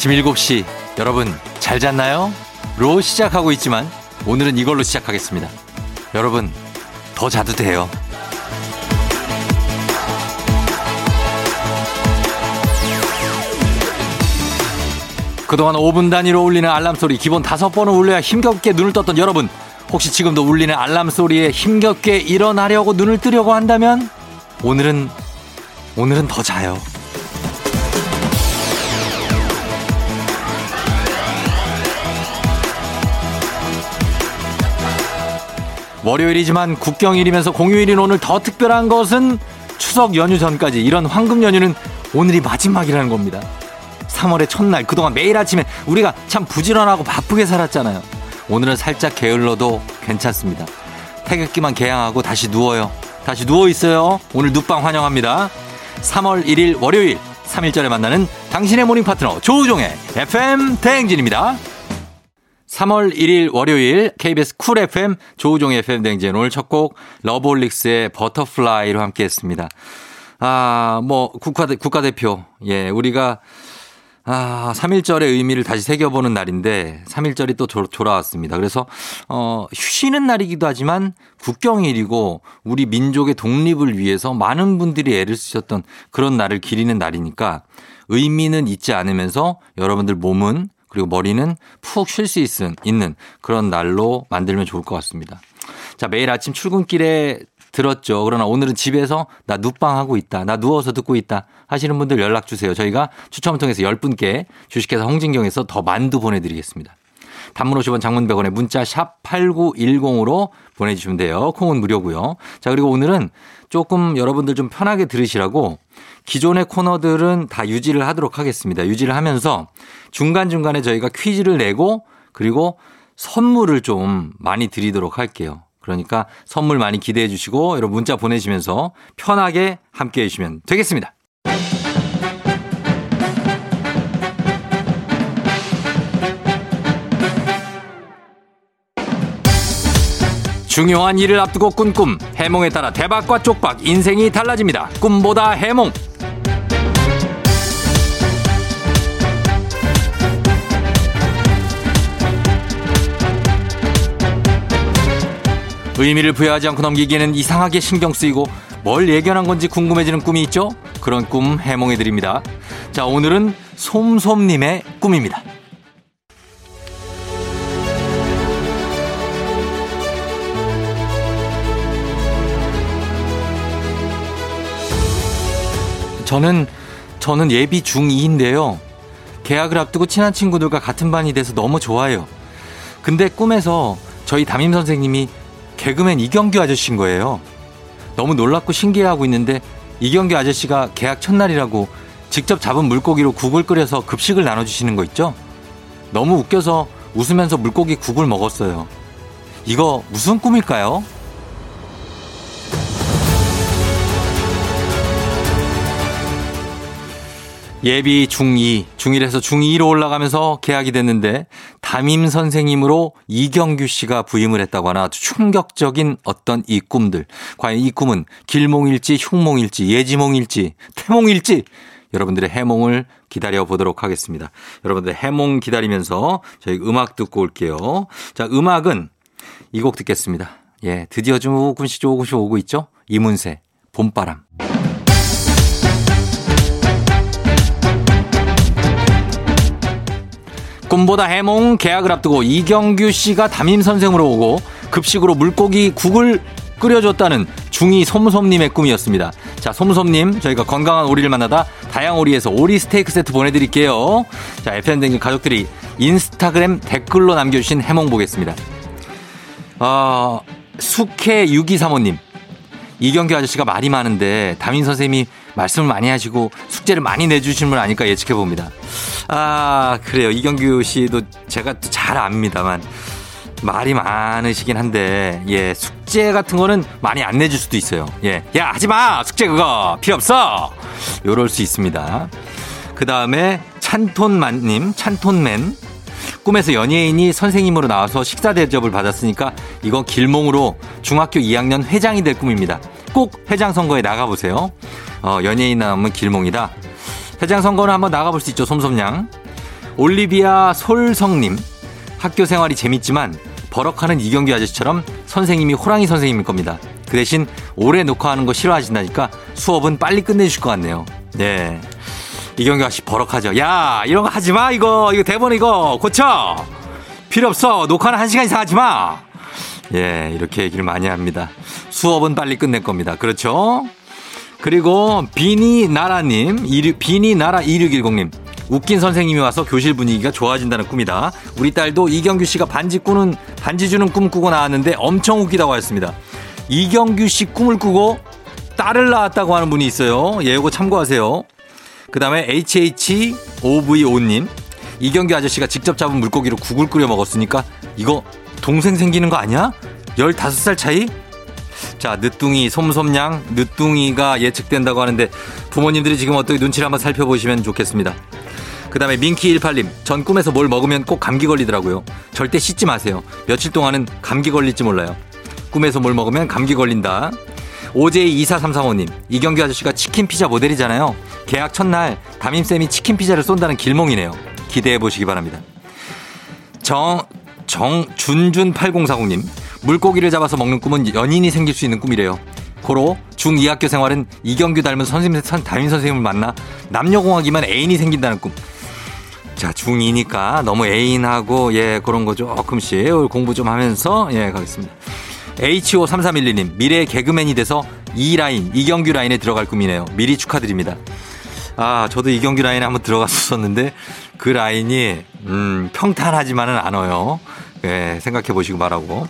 아침 7시 여러분 잘 잤나요? 로 시작하고 있지만 오늘은 이걸로 시작하겠습니다. 여러분 더 자도 돼요. 그동안 5분 단위로 울리는 알람 소리 기본 5번은 울려야 힘겹게 눈을 떴던 여러분 혹시 지금도 울리는 알람 소리에 힘겹게 일어나려고 눈을 뜨려고 한다면 오늘은 오늘은 더 자요. 월요일이지만 국경일이면서 공휴일인 오늘 더 특별한 것은 추석 연휴 전까지 이런 황금 연휴는 오늘이 마지막이라는 겁니다. 3월의 첫날 그동안 매일 아침에 우리가 참 부지런하고 바쁘게 살았잖아요. 오늘은 살짝 게을러도 괜찮습니다. 태극기만 게양하고 다시 누워요. 다시 누워 있어요. 오늘 눕방 환영합니다. 3월 1일 월요일 3일절에 만나는 당신의 morning 파트너 조우종의 FM 대행진입니다. 3월 1일 월요일 KBS 쿨 FM 조우종의 FM 대행진 오늘 첫 곡 러브홀릭스의 버터플라이로 함께 했습니다. 아, 뭐 국가 국가대표. 예, 우리가 아, 3일절의 의미를 다시 새겨보는 날인데 3일절이 또 돌아왔습니다. 그래서 어, 쉬는 날이기도 하지만 국경일이고 우리 민족의 독립을 위해서 많은 분들이 애를 쓰셨던 그런 날을 기리는 날이니까 의미는 잊지 않으면서 여러분들 몸은 그리고 머리는 푹 쉴 수 있는 그런 날로 만들면 좋을 것 같습니다. 자, 매일 아침 출근길에 들었죠. 그러나 오늘은 집에서 나 눕방하고 있다. 나 누워서 듣고 있다. 하시는 분들 연락 주세요. 저희가 추첨을 통해서 10분께 주식회사 홍진경에서 더 만두 보내드리겠습니다. 단문 50원 장문 100원에 문자 샵 8910으로 보내주시면 돼요. 콩은 무료고요. 자, 그리고 오늘은 조금 여러분들 좀 편하게 들으시라고 기존의 코너들은 다 유지를 하도록 하겠습니다. 유지를 하면서 중간중간에 저희가 퀴즈를 내고 그리고 선물을 좀 많이 드리도록 할게요. 그러니까 선물 많이 기대해 주시고 여러분 문자 보내시면서 편하게 함께 해 주시면 되겠습니다. 중요한 일을 앞두고 꾼 꿈, 해몽에 따라 대박과 쪽박, 인생이 달라집니다. 꿈보다 해몽. 의미를 부여하지 않고 넘기기에는 이상하게 신경 쓰이고 뭘 예견한 건지 궁금해지는 꿈이 있죠? 그런 꿈 해몽해 드립니다. 자, 오늘은 솜솜님의 꿈입니다. 저는 저는 예비 중2인데요. 계약을 앞두고 친한 친구들과 같은 반이 돼서 너무 좋아요. 근데 꿈에서 저희 담임 선생님이 개그맨 이경규 아저씨인 거예요. 너무 놀랍고 신기해하고 있는데 이경규 아저씨가 계약 첫날이라고 직접 잡은 물고기로 국을 끓여서 급식을 나눠주시는 거 있죠? 너무 웃겨서 웃으면서 물고기 국을 먹었어요. 이거 무슨 꿈일까요? 예비 중2, 중1에서 중2로 올라가면서 계약이 됐는데 담임 선생님으로 이경규 씨가 부임을 했다고 하나 아주 충격적인 어떤 이 꿈들. 과연 이 꿈은 길몽일지 흉몽일지 예지몽일지 태몽일지 여러분들의 해몽을 기다려 보도록 하겠습니다. 여러분들 해몽 기다리면서 저희 음악 듣고 올게요. 자, 음악은 이 곡 듣겠습니다. 예, 드디어 조금씩 조금씩 오고 있죠? 이문세, 봄바람. 꿈보다 해몽 계약을 앞두고 이경규 씨가 담임 선생으로 오고 급식으로 물고기 국을 끓여줬다는 중이 솜솜님의 꿈이었습니다. 자, 솜솜님, 저희가 건강한 오리를 만나다 다양 오리에서 오리 스테이크 세트 보내드릴게요. 자, FM댕진 가족들이 인스타그램 댓글로 남겨주신 해몽 보겠습니다. 어, 숙회 6235님. 이경규 아저씨가 말이 많은데 담임 선생님이 말씀을 많이 하시고 숙제를 많이 내주신 분 아닐까 예측해 봅니다. 아, 그래요. 이경규 씨도 제가 잘 압니다만 말이 많으시긴 한데 예 숙제 같은 거는 많이 안 내줄 수도 있어요. 예 야 하지 마! 숙제 그거! 필요 없어! 요럴 수 있습니다. 그 다음에 찬톤만님 찬톤맨. 꿈에서 연예인이 선생님으로 나와서 식사 대접을 받았으니까 이건 길몽으로 중학교 2학년 회장이 될 꿈입니다. 꼭 회장 선거에 나가보세요 어, 연예인 나오면 길몽이다 회장 선거는 한번 나가볼 수 있죠 솜솜양 올리비아 솔성님. 학교 생활이 재밌지만 버럭하는 이경규 아저씨처럼 선생님이 호랑이 선생님일 겁니다. 그 대신 오래 녹화하는 거 싫어하신다니까 수업은 빨리 끝내주실 것 같네요. 네. 이경규 아저씨 버럭하죠. 야, 이런 거 하지 마, 이거. 이거 대본 이거 고쳐. 필요 없어. 녹화는 한 시간 이상 하지 마. 예, 이렇게 얘기를 많이 합니다. 수업은 빨리 끝낼 겁니다. 그렇죠? 그리고 비니나라님, 비니나라 2610님. 웃긴 선생님이 와서 교실 분위기가 좋아진다는 꿈이다. 우리 딸도 이경규 씨가 반지 꾸는, 반지 주는 꿈 꾸고 나왔는데 엄청 웃기다고 하였습니다. 이경규 씨 꿈을 꾸고 딸을 낳았다고 하는 분이 있어요. 예, 이거 참고하세요. 그 다음에 HH5V5님. 이경규 아저씨가 직접 잡은 물고기로 국을 끓여 먹었으니까 이거 동생 생기는 거 아니야? 15살 차이? 자, 늦둥이, 솜솜양, 늦둥이가 예측된다고 하는데 부모님들이 지금 어떻게 눈치를 한번 살펴보시면 좋겠습니다. 그 다음에 민키18님, 전 꿈에서 뭘 먹으면 꼭 감기 걸리더라고요. 절대 씻지 마세요. 며칠 동안은 감기 걸릴지 몰라요. 꿈에서 뭘 먹으면 감기 걸린다. OJ24335님, 이경규 아저씨가 치킨 피자 모델이잖아요. 계약 첫날 담임쌤이 치킨 피자를 쏜다는 길몽이네요. 기대해 보시기 바랍니다. 정, 정, 준준8040님, 물고기를 잡아서 먹는 꿈은 연인이 생길 수 있는 꿈이래요. 고로 중2학교 생활은 이경규 닮은 선생님, 담임 선생님을 만나 남녀공학이면 애인이 생긴다는 꿈. 자, 중2니까 너무 애인하고, 예, 그런 거 조금씩 공부 좀 하면서, 예, 가겠습니다. HO3312님, 미래의 개그맨이 돼서 이 라인, 이경규 라인에 들어갈 꿈이네요. 미리 축하드립니다. 아, 저도 이경규 라인에 한번 들어갔었는데 그 라인이, 음, 평탄하지만은 않아요. 예, 생각해 보시고 말하고.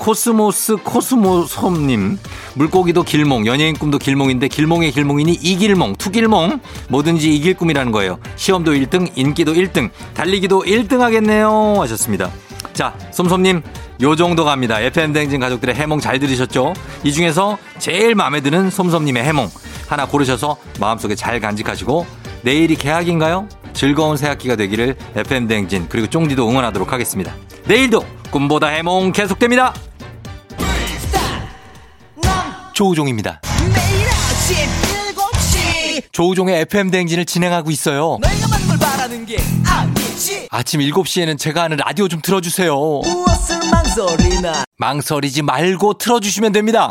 코스모스 코스모솜님 물고기도 길몽 연예인 꿈도 길몽인데 길몽의 길몽이니 이길몽 two길몽 뭐든지 이길 꿈이라는 거예요 시험도 1등 인기도 1등 달리기도 1등 하겠네요 하셨습니다 자 솜솜님 요 정도 갑니다 FM 댕진 가족들의 해몽 잘 들으셨죠 이 중에서 제일 마음에 드는 솜솜님의 해몽 하나 고르셔서 마음속에 잘 간직하시고 내일이 개학인가요? 즐거운 새학기가 되기를 FM 댕진 그리고 쫑디도 응원하도록 하겠습니다 내일도 꿈보다 해몽 계속됩니다. 조우종입니다. 매일 아침 7시 조우종의 FM 대행진을 진행하고 있어요. 아침 7시에는 제가 하는 라디오 좀 틀어주세요. 망설이지 말고 틀어주시면 됩니다.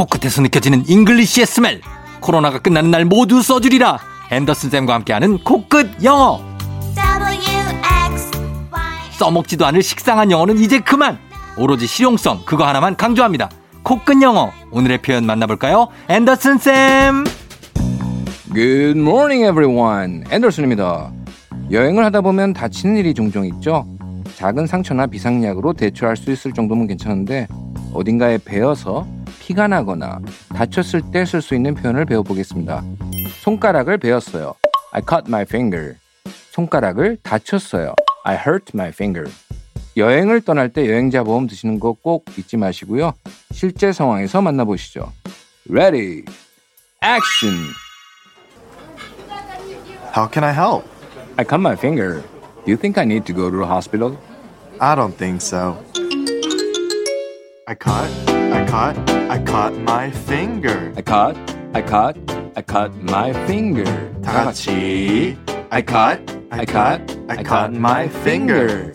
코끝에서 느껴지는 English의 smell 코로나가 끝나는 날 모두 써주리라 앤더슨 쌤과 함께하는 코끝 영어 써먹지도 않을 식상한 영어는 이제 그만! 오로지 실용성, 그거 하나만 강조합니다. 코끝 영어. 오늘의 표현 만나볼까요? 앤더슨 쌤! Good morning, everyone. 앤더슨입니다. 여행을 하다 보면 다치는 일이 종종 있죠. 작은 상처나 비상약으로 대처할 수 있을 정도면 괜찮은데 어딘가에 베어서 피가 나거나 다쳤을 때 쓸 수 있는 표현을 배워보겠습니다. 손가락을 베었어요. I cut my finger. 손가락을 다쳤어요. I hurt my finger. 여행을 떠날 때 여행자 보험 드시는 거 꼭 잊지 마시고요. 실제 상황에서 만나보시죠. Ready, action. How can I help? I cut my finger. Do you think I need to go to the hospital? I don't think so. I cut, I cut, I cut my finger. I cut, I cut, I cut my finger. 다 같이. I cut, I cut, I cut my finger.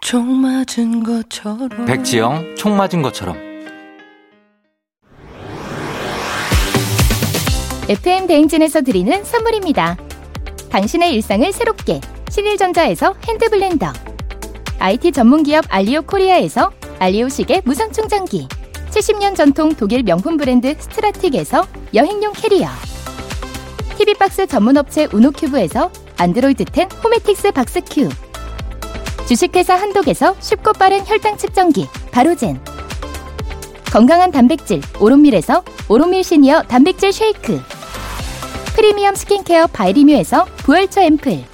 총 맞은 것처럼. 백지영, 총 맞은 것처럼. FM 대행진에서 드리는 선물입니다. 당신의 일상을 새롭게 신일전자에서 핸드블렌더 IT 전문 기업 알리오 코리아에서 알리오 시계 무선 충전기 70년 전통 독일 명품 브랜드 스트라틱에서 여행용 캐리어 TV박스 전문 업체 우노큐브에서 안드로이드 10 호메틱스 박스큐 주식회사 한독에서 쉽고 빠른 혈당 측정기 바로젠 건강한 단백질 오롯밀에서 오롯밀 시니어 단백질 쉐이크 프리미엄 스킨케어 바이리뮤에서 부활초 앰플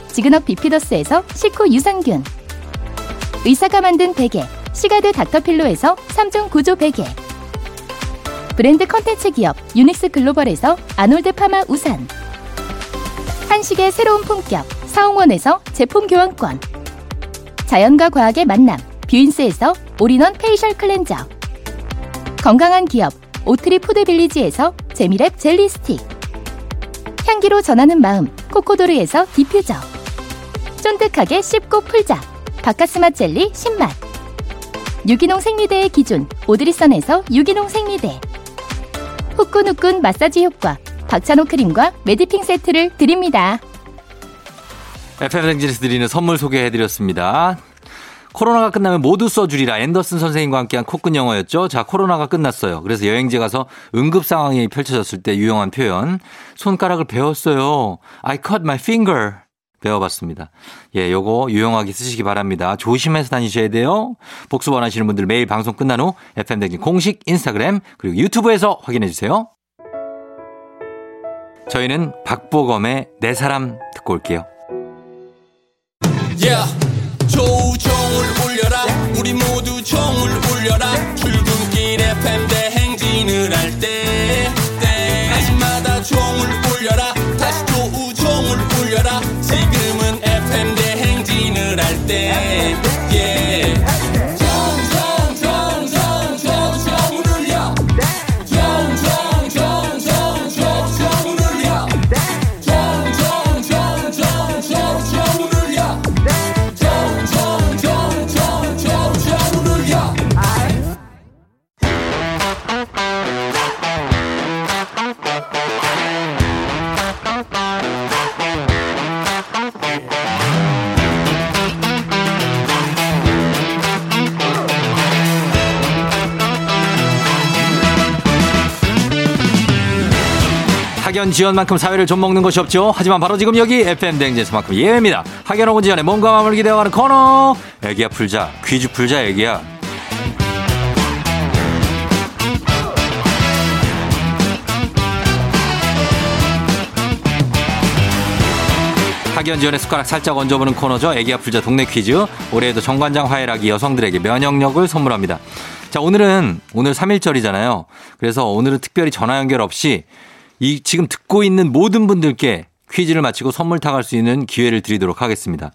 지그넉 비피더스에서 식후 유산균. 의사가 만든 베개 시가드 닥터필로에서 3중 구조 베개. 브랜드 컨텐츠 기업 유닉스 글로벌에서 아놀드 파마 우산. 한식의 새로운 품격 사홍원에서 제품 교환권. 자연과 과학의 만남 뷰인스에서 올인원 facial 클렌저. 건강한 기업 오트리 푸드빌리지에서 재미랩 젤리 스틱. 향기로 전하는 마음 코코도르에서 디퓨저 쫀득하게 씹고 풀자 박카스맛 젤리 10맛 유기농 생리대의 기준 오드리선에서 유기농 생리대 후끈후끈 마사지 효과 박찬호 크림과 메디핑 세트를 드립니다. FM 댕진에서 드리는 선물 소개해드렸습니다. 코로나가 끝나면 모두 써주리라 앤더슨 선생님과 함께한 코끝 영어였죠. 자, 코로나가 끝났어요. 그래서 여행지 가서 응급 상황이 펼쳐졌을 때 유용한 표현. 손가락을 배웠어요. I cut my finger. 배워봤습니다. 예, 요거 유용하게 쓰시기 바랍니다. 조심해서 다니셔야 돼요. 복수 원하시는 분들 매일 방송 끝난 후 FM댕진 공식 인스타그램 그리고 유튜브에서 확인해 주세요. 저희는 박보검의 내 사람 듣고 올게요. Yeah. 조우종을 울려라 우리 모두 종을 울려라 출근길 FM 대행진 학연 지원만큼 사회를 좀 먹는 것이 없죠. 하지만 바로 지금 여기 FM 댕진에서만큼 예외입니다. 오은 지원의 몸과 마음을 기대어가는 코너. 애기야 풀자. 퀴즈 풀자 애기야. 학연 지원의 숟가락 살짝 얹어보는 코너죠. 애기야 풀자 동네 퀴즈. 올해에도 정관장 화해락이 여성들에게 면역력을 선물합니다. 자, 오늘은 오늘 3일절이잖아요. 그래서 오늘은 특별히 전화 연결 없이 이 지금 듣고 있는 모든 분들께 퀴즈를 마치고 선물 타갈 수 있는 기회를 드리도록 하겠습니다.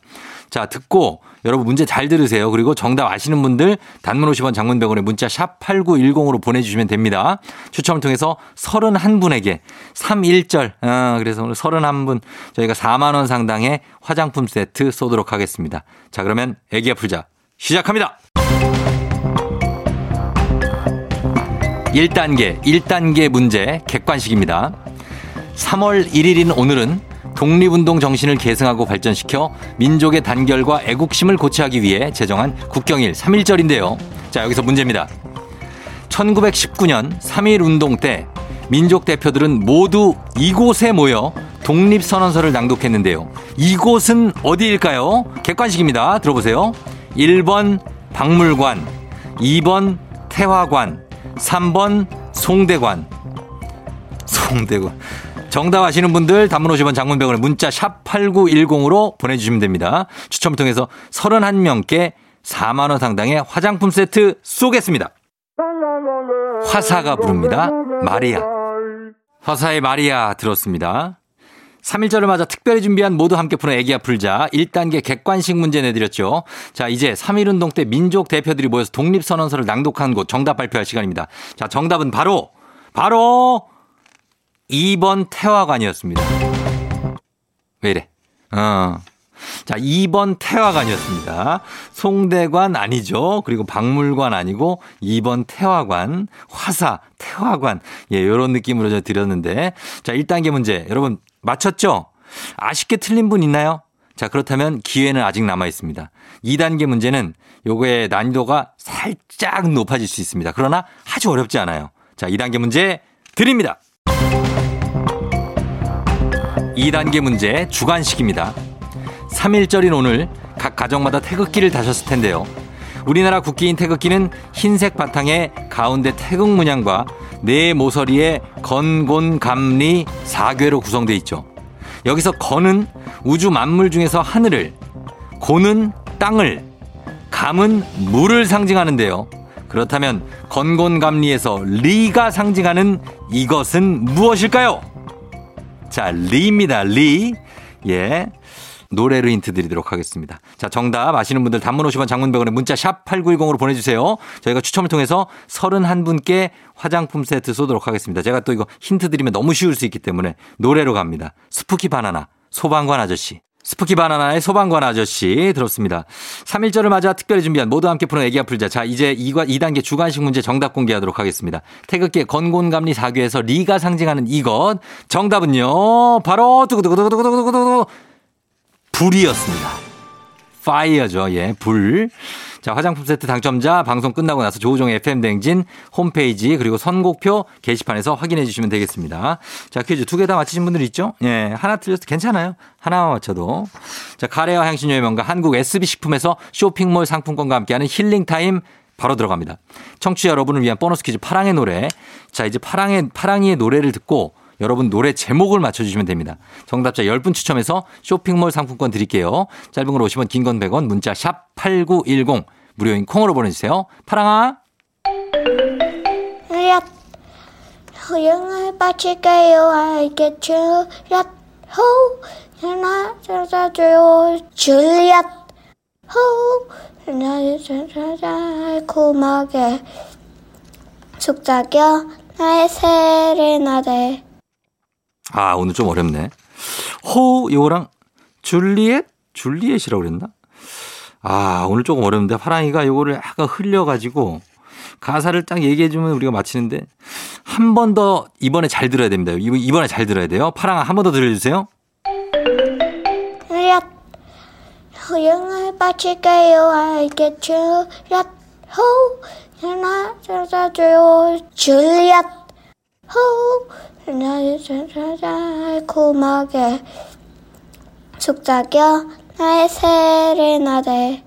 자, 듣고 여러분 문제 잘 들으세요. 그리고 정답 아시는 분들 단문 50원 장문 100원에 문자 샵 8910으로 보내주시면 됩니다. 추첨을 통해서 31분에게 3일절, 아, 그래서 오늘 31분 저희가 4만원 상당의 화장품 세트 쏘도록 하겠습니다. 자, 그러면 애기야 풀자 시작합니다. 1단계, 1단계 문제 객관식입니다. 3월 1일인 오늘은 독립운동 정신을 계승하고 발전시켜 민족의 단결과 애국심을 고취하기 위해 제정한 국경일 3.1절인데요. 자, 여기서 문제입니다. 1919년 3.1 운동 때 민족 대표들은 모두 이곳에 모여 독립선언서를 낭독했는데요. 이곳은 어디일까요? 객관식입니다. 들어보세요. 1번 박물관, 2번 태화관, 3번 송대관. 송대관. 정답 아시는 분들 단문 50원 장문병원에 문자 샵 8910으로 보내주시면 됩니다. 추첨을 통해서 31명께 4만원 상당의 화장품 세트 쏘겠습니다. 화사가 부릅니다. 마리아. 화사의 마리아 들었습니다. 3일절을 맞아 특별히 준비한 모두 함께 푸는 애기야 풀자 1단계 객관식 문제 내드렸죠. 자, 이제 3.1운동 때 민족 대표들이 모여서 독립선언서를 낭독한 곳 정답 발표할 시간입니다. 자, 정답은 바로, 바로 2번 태화관이었습니다. 왜 이래? 어. 자, 2번 태화관이었습니다. 송대관 아니죠. 그리고 박물관 아니고 2번 태화관, 화사, 태화관. 예, 요런 느낌으로 저 드렸는데. 자, 1단계 문제. 여러분 맞췄죠? 아쉽게 틀린 분 있나요? 자, 그렇다면 기회는 아직 남아 있습니다. 2단계 문제는 요거의 난이도가 살짝 높아질 수 있습니다. 그러나 아주 어렵지 않아요. 자, 2단계 문제 드립니다. 2단계 문제 주관식입니다. 3일절인 오늘 각 가정마다 태극기를 다셨을 텐데요. 우리나라 국기인 태극기는 흰색 바탕에 가운데 태극 문양과 네 모서리에 건곤 감리 사괘로 구성되어 있죠. 여기서 건은 우주 만물 중에서 하늘을, 곤은 땅을, 감은 물을 상징하는데요. 그렇다면 건곤감리에서 리가 상징하는 이것은 무엇일까요? 자, 리입니다. 리. 예. 노래로 힌트 드리도록 하겠습니다. 자, 정답 아시는 분들 단문 50원 장문 100원에 문자 샵 8910으로 보내주세요. 저희가 추첨을 통해서 31분께 화장품 세트 쏘도록 하겠습니다. 제가 또 이거 힌트 드리면 너무 쉬울 수 있기 때문에 노래로 갑니다. 스푸키 바나나, 소방관 아저씨. 스푸키 바나나의 소방관 아저씨 들었습니다. 3일절을 맞아 특별히 준비한 모두 함께 푸는 애기 아플자. 자, 이제 2과 2단계 주관식 문제 정답 공개하도록 하겠습니다. 태극기의 건곤감리 사괘에서 리가 상징하는 이것. 정답은요. 바로 두구두구두구두구두구두구 불이었습니다. 파이어죠. 예, 불. 자, 화장품 세트 당첨자 방송 끝나고 나서 조우종의 FM 댕진 홈페이지 그리고 선곡표 게시판에서 확인해 주시면 되겠습니다. 자, 퀴즈 두 개 다 맞히신 분들 있죠? 예, 하나 틀려도 괜찮아요. 하나만 맞춰도. 자, 카레와 향신료의 명가 한국 SB식품에서 쇼핑몰 상품권과 함께하는 힐링타임 바로 들어갑니다. 청취자 여러분을 위한 보너스 퀴즈 파랑의 노래. 자, 이제 파랑의, 파랑이의 노래를 듣고 여러분 노래 제목을 맞춰주시면 됩니다. 정답자 10분 추첨해서 쇼핑몰 상품권 드릴게요. 짧은 걸 50원, 긴건 100원, 문자 샵 8910. 무료인 콩으로 보내주세요. 파랑아. 얏 허영을 바칠게요 알겠죠 얏 호, 하나 찾아줘요 줄리엣 호, 하나 찾아 고막에 속삭여 나의 세레나데 아, 오늘 좀 어렵네. 호, 요거랑 줄리엣? 줄리엣이라고 그랬나? 아, 오늘 조금 어렵는데 파랑이가 요거를 약간 흘려가지고 가사를 딱 얘기해주면 우리가 맞히는데 한 번 더 이번에 잘 들어야 됩니다. 이번- 이번에 잘 들어야 돼요. 파랑아 한 번 더 들려주세요. 얏 허영을 바칠게요 알겠죠 얏 호, 하나 찾아줘요 줄리엣 호, 찾아 고막에 속삭여 나의 세레나데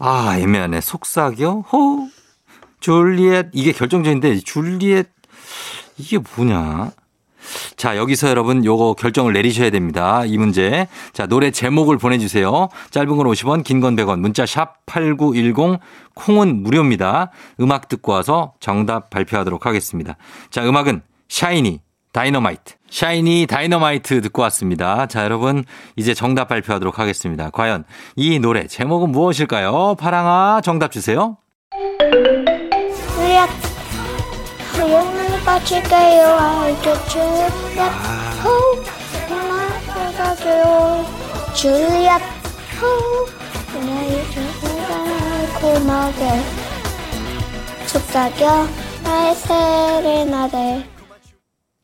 아, 애매하네. 속삭여? 호? 줄리엣. 이게 결정적인데, 줄리엣. 이게 뭐냐? 자, 여기서 여러분 요거 결정을 내리셔야 됩니다. 이 문제. 자, 노래 제목을 보내주세요. 짧은 건 50원, 긴 건 100원. 문자 샵 8910. 콩은 무료입니다. 음악 듣고 와서 정답 발표하도록 하겠습니다. 자, 음악은 샤이니, 다이너마이트. 샤이니 다이너마이트 듣고 왔습니다. 자, 여러분, 이제 정답 발표하도록 하겠습니다. 과연 이 노래 제목은 무엇일까요? 파랑아, 정답 주세요. 허영을 바칠게요. 알겠죠 얏 호, 하나 찾아줘요 줄리엣 호, 나의 찾아 고막에 속삭여 나의 세레나데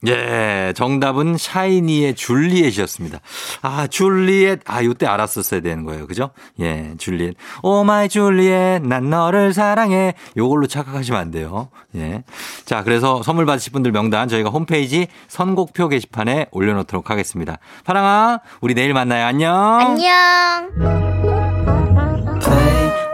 예, 정답은 샤이니의 줄리엣이었습니다. 아, 줄리엣. 아, 요때 알았었어야 되는 거예요. 그죠? 예, 줄리엣. oh my 줄리엣. 난 너를 사랑해. 요걸로 착각하시면 안 돼요. 예. 자, 그래서 선물 받으실 분들 명단 저희가 홈페이지 선곡표 게시판에 올려놓도록 하겠습니다. 파랑아, 우리 내일 만나요. 안녕. 안녕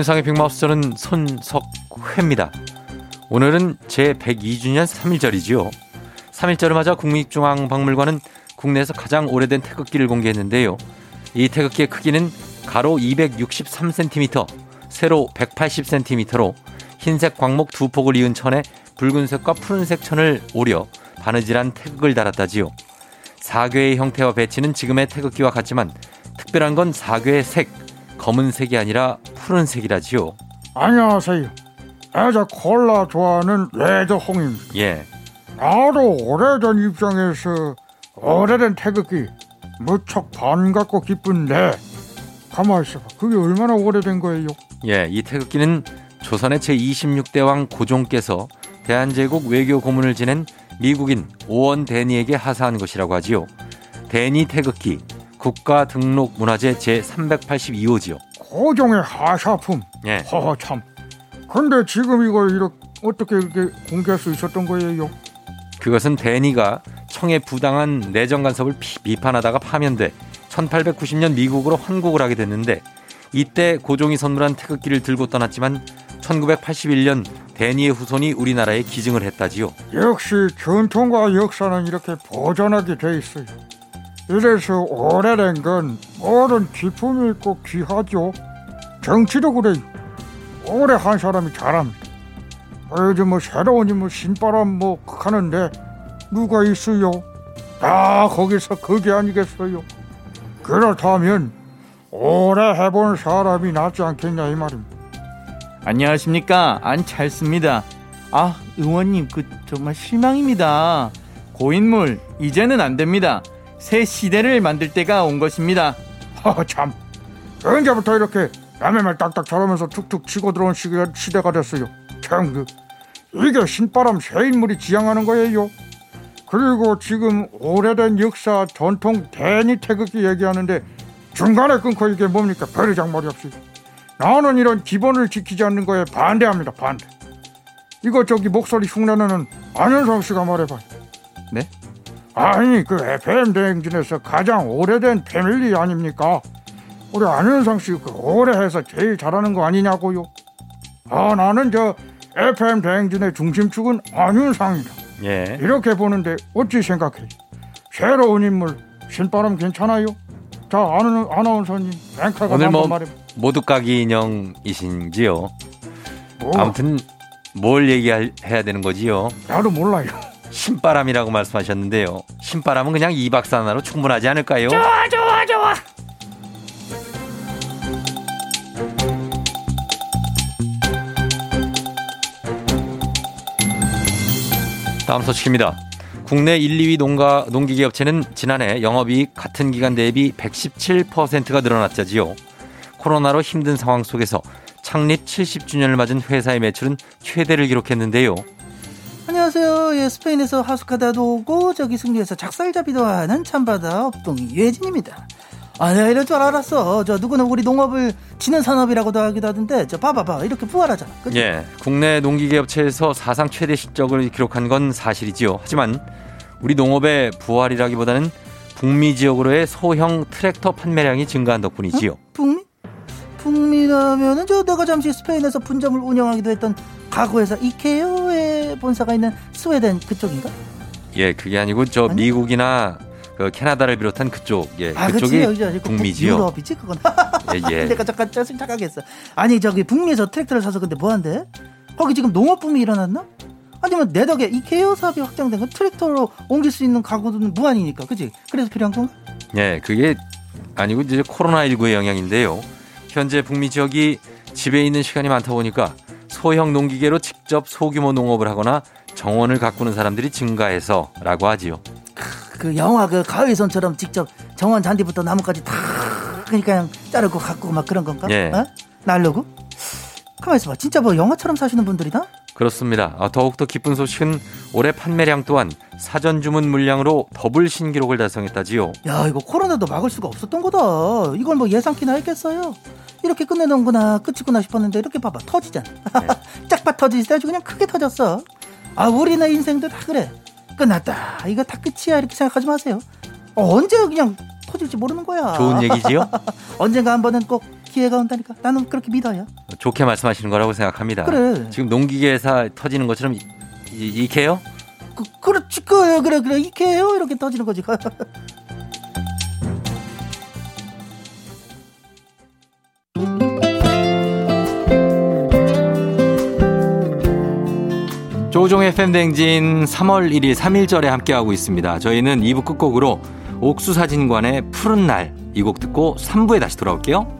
윤상의 빅마우스 저는 손석회입니다. 오늘은 제 102주년 3일절이지요. 3일절을 맞아 국립중앙박물관은 국내에서 가장 오래된 태극기를 공개했는데요. 이 태극기의 크기는 가로 263cm, 세로 180cm로 흰색 광목 두 폭을 이은 천에 붉은색과 푸른색 천을 오려 바느질한 태극을 달았다지요. 사괴의 형태와 배치는 지금의 태극기와 같지만 특별한 건 사괴의 색, 검은색이 아니라 푸른색이라지요. 안녕하세요. 애자 콜라 좋아하는 레드홍입니다. 예. 나도 오래전 입장에서 오래된 태극기 무척 반갑고 기쁜데 가만히 있어봐. 그게 얼마나 오래된 거예요? 예, 이 태극기는 조선의 제26대 왕 고종께서 대한제국 외교 고문을 지낸 미국인 오원 데니에게 하사한 것이라고 하지요. 데니 태극기 국가 등록 문화재 제 382호지요. 고종의 하사품. 예. 허허 참. 근데 지금 이걸 이렇게 어떻게 이렇게 공개할 수 있었던 거예요? 그것은 데니가 청에 부당한 내정 간섭을 피- 비판하다가 파면돼 1890년 미국으로 환국을 하게 됐는데 이때 고종이 선물한 태극기를 들고 떠났지만 1981년 데니의 후손이 우리나라에 기증을 했다지요. 역시 전통과 역사는 이렇게 보존하게 돼 있어요. 이래서 오래된 건 모든 기품이 있고 귀하죠. 정치도 그래요. 오래 한 사람이 잘합니다. 요즘 뭐 새로운 뭐 신바람 뭐 하는데 누가 있어요? 다 거기서 그게 아니겠어요? 그렇다면 오래 해본 사람이 낫지 않겠냐 이 말입니다. 안녕하십니까 안 찰습니다. 아 의원님 그 정말 실망입니다. 고인물 이제는 안 됩니다. 새 시대를 만들 때가 온 것입니다. 허, 참. 언제부터 이렇게 남의 말 딱딱 잘하면서 툭툭 치고 들어온 시대가 됐어요. 참, 그, 이게 신바람 새 인물이 지향하는 거예요. 그리고 지금 오래된 역사 전통 대니 태극기 얘기하는데 중간에 끊고 이게 뭡니까? 버리장머리 없이. 나는 이런 기본을 지키지 않는 거에 반대합니다. 반대. 이거 저기 목소리 흉내내는 안현성 씨가 말해봐요. 네? 아니 그 FM 대행진에서 가장 오래된 패밀리 아닙니까? 우리 안현상 씨그 오래 해서 제일 잘하는 거 아니냐고요? 아 나는 저 FM 대행진의 중심축은 안윤상이다. 예. 이렇게 보는데 어찌 생각해? 새로운 인물 신바람 괜찮아요? 자 아나, 아나운서님 앵커가 오늘 뭐 말해. 모두까기 인형이신지요. 뭐, 아무튼 뭘 얘기해야 되는 거지요. 나도 몰라요. 신바람이라고 말씀하셨는데요. 신바람은 그냥 이 박사 하나로 충분하지 않을까요? 좋아 좋아 좋아. 다음 소식입니다. 국내 1, 2위 농가 농기계 업체는 지난해 영업이익 같은 기간 대비 117%가 늘어났자지요. 코로나로 힘든 상황 속에서 창립 70주년을 맞은 회사의 매출은 최대를 기록했는데요. 안녕하세요. 예, 스페인에서 하숙하다도 오고 저기 승리에서 작살잡이도 하는 참바다 업동이 유해진입니다. 아, 내가 이럴 줄 알았어. 저 누구는 우리 농업을 지는 산업이라고도 하기도 하던데 저 봐봐봐 이렇게 부활하잖아. 그치? 예, 국내 농기계 업체에서 사상 최대 실적을 기록한 건 사실이지요. 하지만 우리 농업의 부활이라기보다는 북미 지역으로의 소형 트랙터 판매량이 증가한 덕분이지요. 북미? 북미라면은 저 내가 잠시 스페인에서 분점을 운영하기도 했던 가구회사 이케어의 본사가 있는 스웨덴 그쪽인가? 예, 그게 아니고 저 아니? 미국이나 그 캐나다를 비롯한 그쪽, 예, 아, 그쪽이 그치, 북미지요. 유럽이지 그건. 예, 예. 내가 잠깐 짜증 착각했어. 아니 저기 북미에서 트랙터를 사서 근데 뭐한대? 거기 지금 농업 붐이 일어났나? 아니면 내 덕에 이 케어 사업이 확장된 건 트랙터로 옮길 수 있는 가구는 무한이니까, 그지? 그래서 필요한 건가? 예, 그게 아니고 이제 코로나 19의 영향인데요. 현재 북미 지역이 집에 있는 시간이 많다 보니까 소형 농기계로 직접 소규모 농업을 하거나 정원을 가꾸는 사람들이 증가해서라고 하지요. 그 영화 그 가위손처럼 직접 정원 잔디부터 나무까지 다 그러니까 그냥 자르고 갖고 막 그런 건가? 예. 어? 날르고? 가만 있어봐. 진짜 뭐 영화처럼 사시는 분들이다? 그렇습니다. 아, 더욱더 기쁜 소식은 올해 판매량 또한 사전 주문 물량으로 더블 신기록을 달성했다지요. 야 이거 코로나도 막을 수가 없었던 거다. 이걸 뭐 예상키나 했겠어요. 이렇게 끝내는구나 끝이구나 싶었는데 이렇게 봐봐 터지잖아. 짝pat 터지지 아주 그냥 크게 터졌어. 아 우리나 인생도 다 그래. 끝났다. 이거 다 끝이야 이렇게 생각하지 마세요. 어, 언제 그냥 터질지 모르는 거야. 좋은 얘기지요? 언젠가 한 번은 꼭 기회가 온다니까. 나는 그렇게 믿어요. 좋게 말씀하시는 거라고 생각합니다. 그래. 지금 농기계에서 터지는 것처럼 이, 이, 이케요? 그, 그렇지 그래 그래 그래 해요 이렇게 터지는 거지. 조종의 FM 댕진 3월 1일 3일절에 함께하고 있습니다. 저희는 2부 끝곡으로 옥수사진관의 푸른 날 이 곡 듣고 3부에 다시 돌아올게요.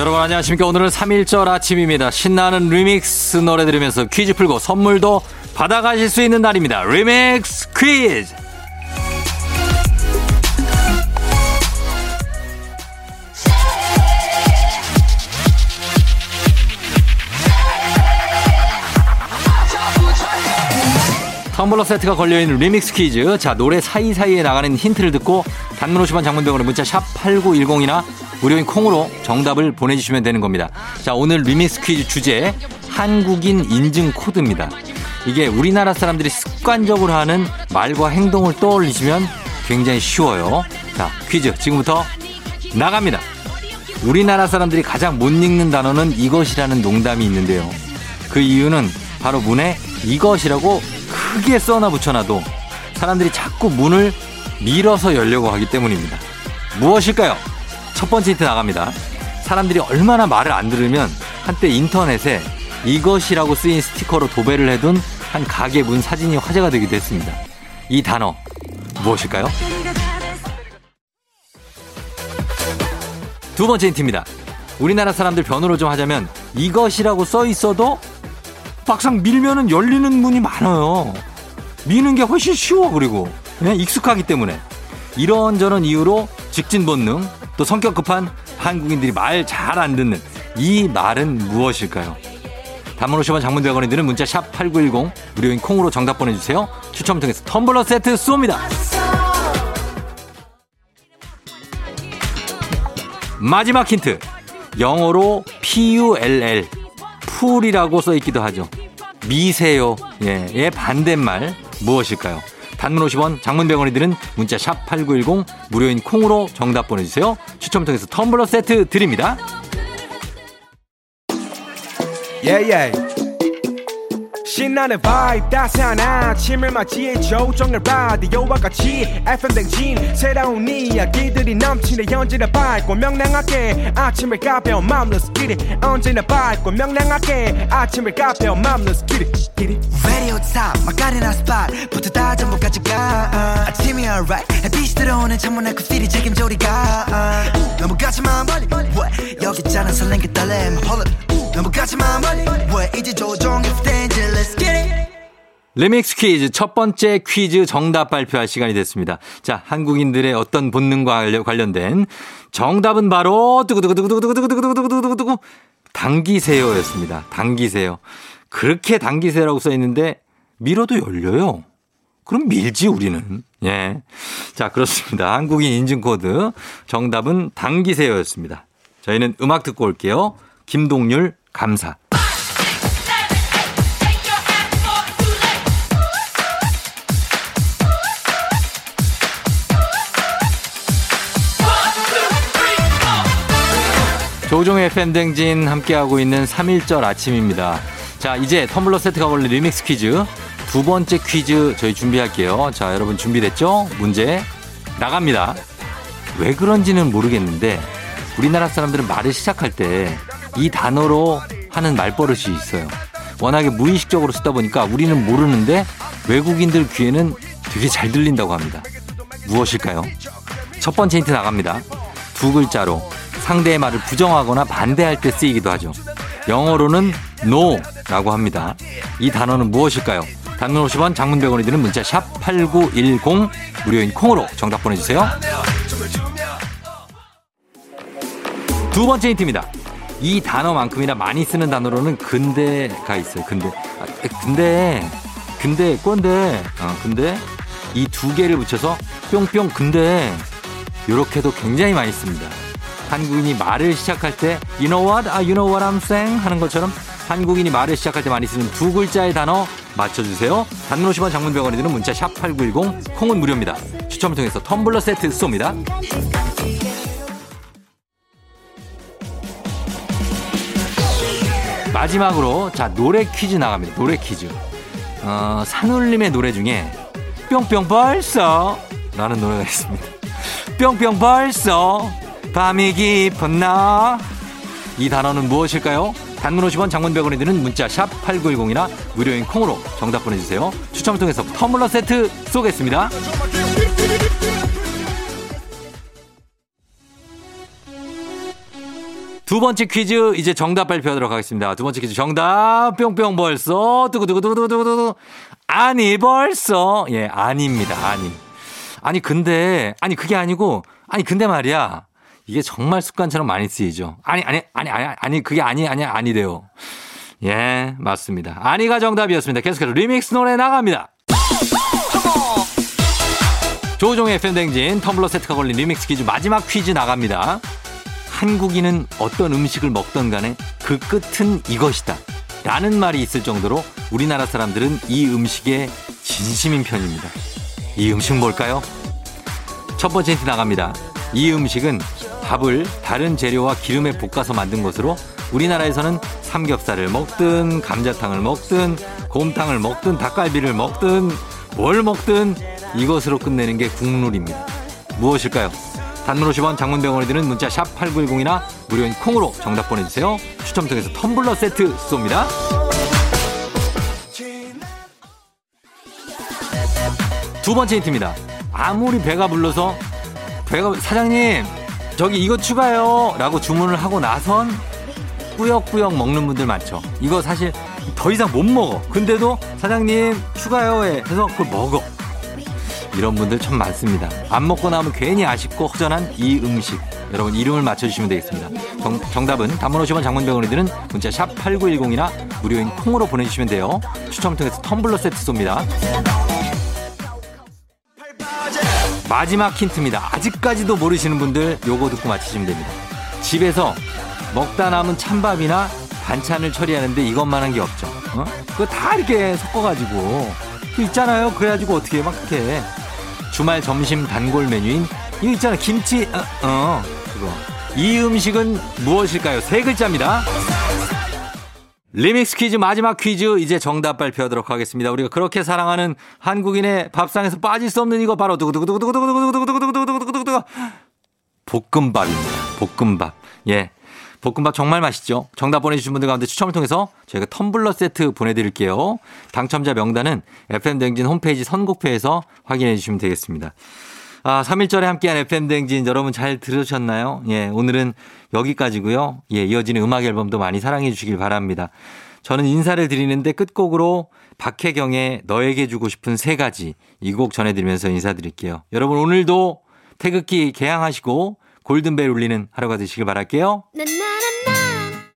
여러분 안녕하십니까. 오늘은 3일절 아침입니다. 신나는 리믹스 노래 들으면서 퀴즈 풀고 선물도 받아가실 수 있는 날입니다. 리믹스 퀴즈! 텀블러 세트가 걸려있는 리믹스 퀴즈. 자, 노래 사이사이에 나가는 힌트를 듣고 단문 50원 장문 100원에 문자 샵 8910이나 무료인 콩으로 정답을 보내주시면 되는 겁니다. 자, 오늘 리믹스 퀴즈 주제 한국인 인증 코드입니다. 이게 우리나라 사람들이 습관적으로 하는 말과 행동을 떠올리시면 굉장히 쉬워요. 자, 퀴즈 지금부터 나갑니다. 우리나라 사람들이 가장 못 읽는 단어는 이것이라는 농담이 있는데요. 그 이유는 바로 문에 이것이라고 크게 써놔 붙여놔도 사람들이 자꾸 문을 밀어서 열려고 하기 때문입니다. 무엇일까요? 첫 번째 힌트 나갑니다. 사람들이 얼마나 말을 안 들으면 한때 인터넷에 이것이라고 쓰인 스티커로 도배를 해둔 한 가게 문 사진이 화제가 되기도 했습니다. 이 단어 무엇일까요? 두 번째 힌트입니다. 우리나라 사람들 변호를 좀 하자면 이것이라고 써 있어도 막상 밀면은 열리는 문이 많아요. 미는 게 훨씬 쉬워 그리고 그냥 익숙하기 때문에 이런저런 이유로 직진 본능 또 성격 급한 한국인들이 말 잘 안 듣는 이 말은 무엇일까요? 단문 50원 장문 100원이 드는 문자 샵 8910 무료인 콩으로 정답 보내주세요. 추첨 통해서 텀블러 세트 쏩니다. 마지막 힌트. 영어로 P-U-L-L 풀이라고 써 있기도 하죠. 미세요. 예, 예 반대말 무엇일까요? 단문 50원, 장문 100원이 드는 문자 샵 8910 무료인 콩으로 정답 보내주세요. 추첨 통해서 텀블러 세트 드립니다. yeah, yeah. 신나는 vibe 따스한 아침을 맞이해 조정의 라디오와 같이 FM 댕진 새로운 이야기들이 넘치네 언제나 밝고 명랑하게 아침을 가벼운 마음으로 스키리 언제나 밝고 명랑하게 아침을 가벼운 마음으로 스키리 Radio top 마카레나 스팟 부터 다 전부까지 가. 아침이 alright. 햇빛이 들어오는 창문에 커피를 책임져 우리가. 너무 가지마 멀리. 왜? 여기 있잖아 설렌 게 떨림 Hold up. 너무 가지마 멀리. 왜? 이제 Let's get 리믹스 퀴즈 첫 번째 퀴즈 정답 발표할 시간이 됐습니다. 자, 한국인들의 어떤 본능과 관련된 정답은 바로 두구두구두구두구두구두구두구두구두구 당기세요였습니다. 당기세요. 그렇게 당기세요라고 써 있는데 밀어도 열려요. 그럼 밀지 우리는. 예. 자, 그렇습니다. 한국인 인증 코드 정답은 당기세요였습니다. 저희는 음악 듣고 올게요. 김동률 감사. 조종의 팬댕진 함께하고 있는 3일절 아침입니다. 자, 이제 텀블러 세트가 걸린 리믹스 퀴즈. 두 번째 퀴즈 저희 준비할게요. 자, 여러분 준비됐죠? 문제 나갑니다. 왜 그런지는 모르겠는데 우리나라 사람들은 말을 시작할 때 이 단어로 하는 말버릇이 있어요. 워낙에 무의식적으로 쓰다 보니까 우리는 모르는데 외국인들 귀에는 되게 잘 들린다고 합니다. 무엇일까요? 첫 번째 힌트 나갑니다. 두 글자로 상대의 말을 부정하거나 반대할 때 쓰이기도 하죠. 영어로는 no라고 합니다. 이 단어는 무엇일까요? 단문 50원, 장문 100원이 드는 문자 샵 8910 무료인 콩으로 정답 보내주세요. 두 번째 힌트입니다. 이 단어만큼이나 많이 쓰는 단어로는 근대가 있어요. 근대. 아, 근데, 근데, 꼰대. 어, 근데 이 두 개를 붙여서 뿅뿅 근데 이렇게도 굉장히 많이 씁니다. 한국인이 말을 시작할 때 you know what? 아, you know what I'm saying? 하는 것처럼 한국인이 말을 시작할 때 많이 쓰는 두 글자의 단어 맞춰주세요. 단문 50원 장문병원이 드는 문자 샵 8910 콩은 무료입니다. 추첨을 통해서 텀블러 세트 쏩니다. 마지막으로 자 노래 퀴즈 나갑니다. 노래 퀴즈. 어, 산울림의 노래 중에 뿅뿅 벌써 라는 노래가 있습니다. 뿅뿅 벌써 밤이 깊은 나. 이 단어는 무엇일까요? 단문 50원 장문 100원이 드는 문자 샵 8910이나 무료인 콩으로 정답 보내주세요. 추첨을 통해서 터물러 세트 쏘겠습니다. 두 번째 퀴즈 이제 정답 발표하도록 하겠습니다. 두 번째 퀴즈 정답 뿅뿅 벌써 두구두구두구두구두구 아니 벌써 예 아닙니다 아니 아니 근데 아니 그게 아니고 아니 근데 말이야 이게 정말 습관처럼 많이 쓰이죠. 아니 아니 아니 아니 아니 그게 아니 아니 아니래요. 예 맞습니다. 아니가 정답이었습니다. 계속해서 리믹스 노래 나갑니다. 조종의 팬댕진 텀블러 세트가 걸린 리믹스 퀴즈 마지막 퀴즈 나갑니다. 한국인은 어떤 음식을 먹던 간에 그 끝은 이것이다. 라는 말이 있을 정도로 우리나라 사람들은 이 음식에 진심인 편입니다. 이 음식 뭘까요? 첫 번째 힌트 나갑니다. 이 음식은 밥을 다른 재료와 기름에 볶아서 만든 것으로 우리나라에서는 삼겹살을 먹든 감자탕을 먹든 곰탕을 먹든 닭갈비를 먹든 뭘 먹든 이것으로 끝내는 게 국룰입니다. 무엇일까요? 단문 50원 장문병원에 드는 문자 샵 8910이나 무료인 콩으로 정답 보내주세요. 추첨 통해서 텀블러 세트 쏩니다. 두 번째 힌트입니다. 아무리 배가 불러서 배가 사장님 저기 이거 추가요 라고 주문을 하고 나선 꾸역꾸역 먹는 분들 많죠. 이거 사실 더 이상 못 먹어. 근데도 사장님 추가요 해 해서 그걸 먹어. 이런 분들 참 많습니다. 안 먹고 나면 괜히 아쉽고 허전한 이 음식. 여러분 이름을 맞춰주시면 되겠습니다. 정, 답은 단문 50원 장문병원이 드는 문자 샵 8910이나 무료인 콩으로 보내주시면 돼요. 추첨 통해서 텀블러 세트 쏩니다. 마지막 힌트입니다. 아직까지도 모르시는 분들 요거 듣고 맞히시면 됩니다. 집에서 먹다 남은 찬밥이나 반찬을 처리하는데 이것만 한 게 없죠. 어? 그거 다 이렇게 섞어가지고 그 있잖아요. 그래가지고 어떻게 막 그렇게 주말 점심 단골 메뉴인 이거 있잖아 김치 어, 어 그거 이 음식은 무엇일까요? 세 글자입니다. 리믹스 퀴즈 마지막 퀴즈 이제 정답 발표하도록 하겠습니다. 우리가 그렇게 사랑하는 한국인의 밥상에서 빠질 수 없는 이거 바로 두구두구두구두구두구두구두구두구두구두구두구두구 볶음밥입니다. 볶음밥. 예. 볶음밥 정말 맛있죠? 정답 보내주신 분들 가운데 추첨을 통해서 저희가 텀블러 세트 보내드릴게요. 당첨자 명단은 FM댕진 홈페이지 선곡표에서 확인해 주시면 되겠습니다. 아, 3일절에 함께한 FM댕진 여러분 잘 들으셨나요? 예, 오늘은 여기까지고요 예, 이어지는 음악 앨범도 많이 사랑해 주시길 바랍니다. 저는 인사를 드리는데 끝곡으로 박혜경의 너에게 주고 싶은 세 가지 이 곡 전해드리면서 인사드릴게요. 여러분 오늘도 태극기 개항하시고 골든벨 울리는 하루가 되시길 바랄게요. 난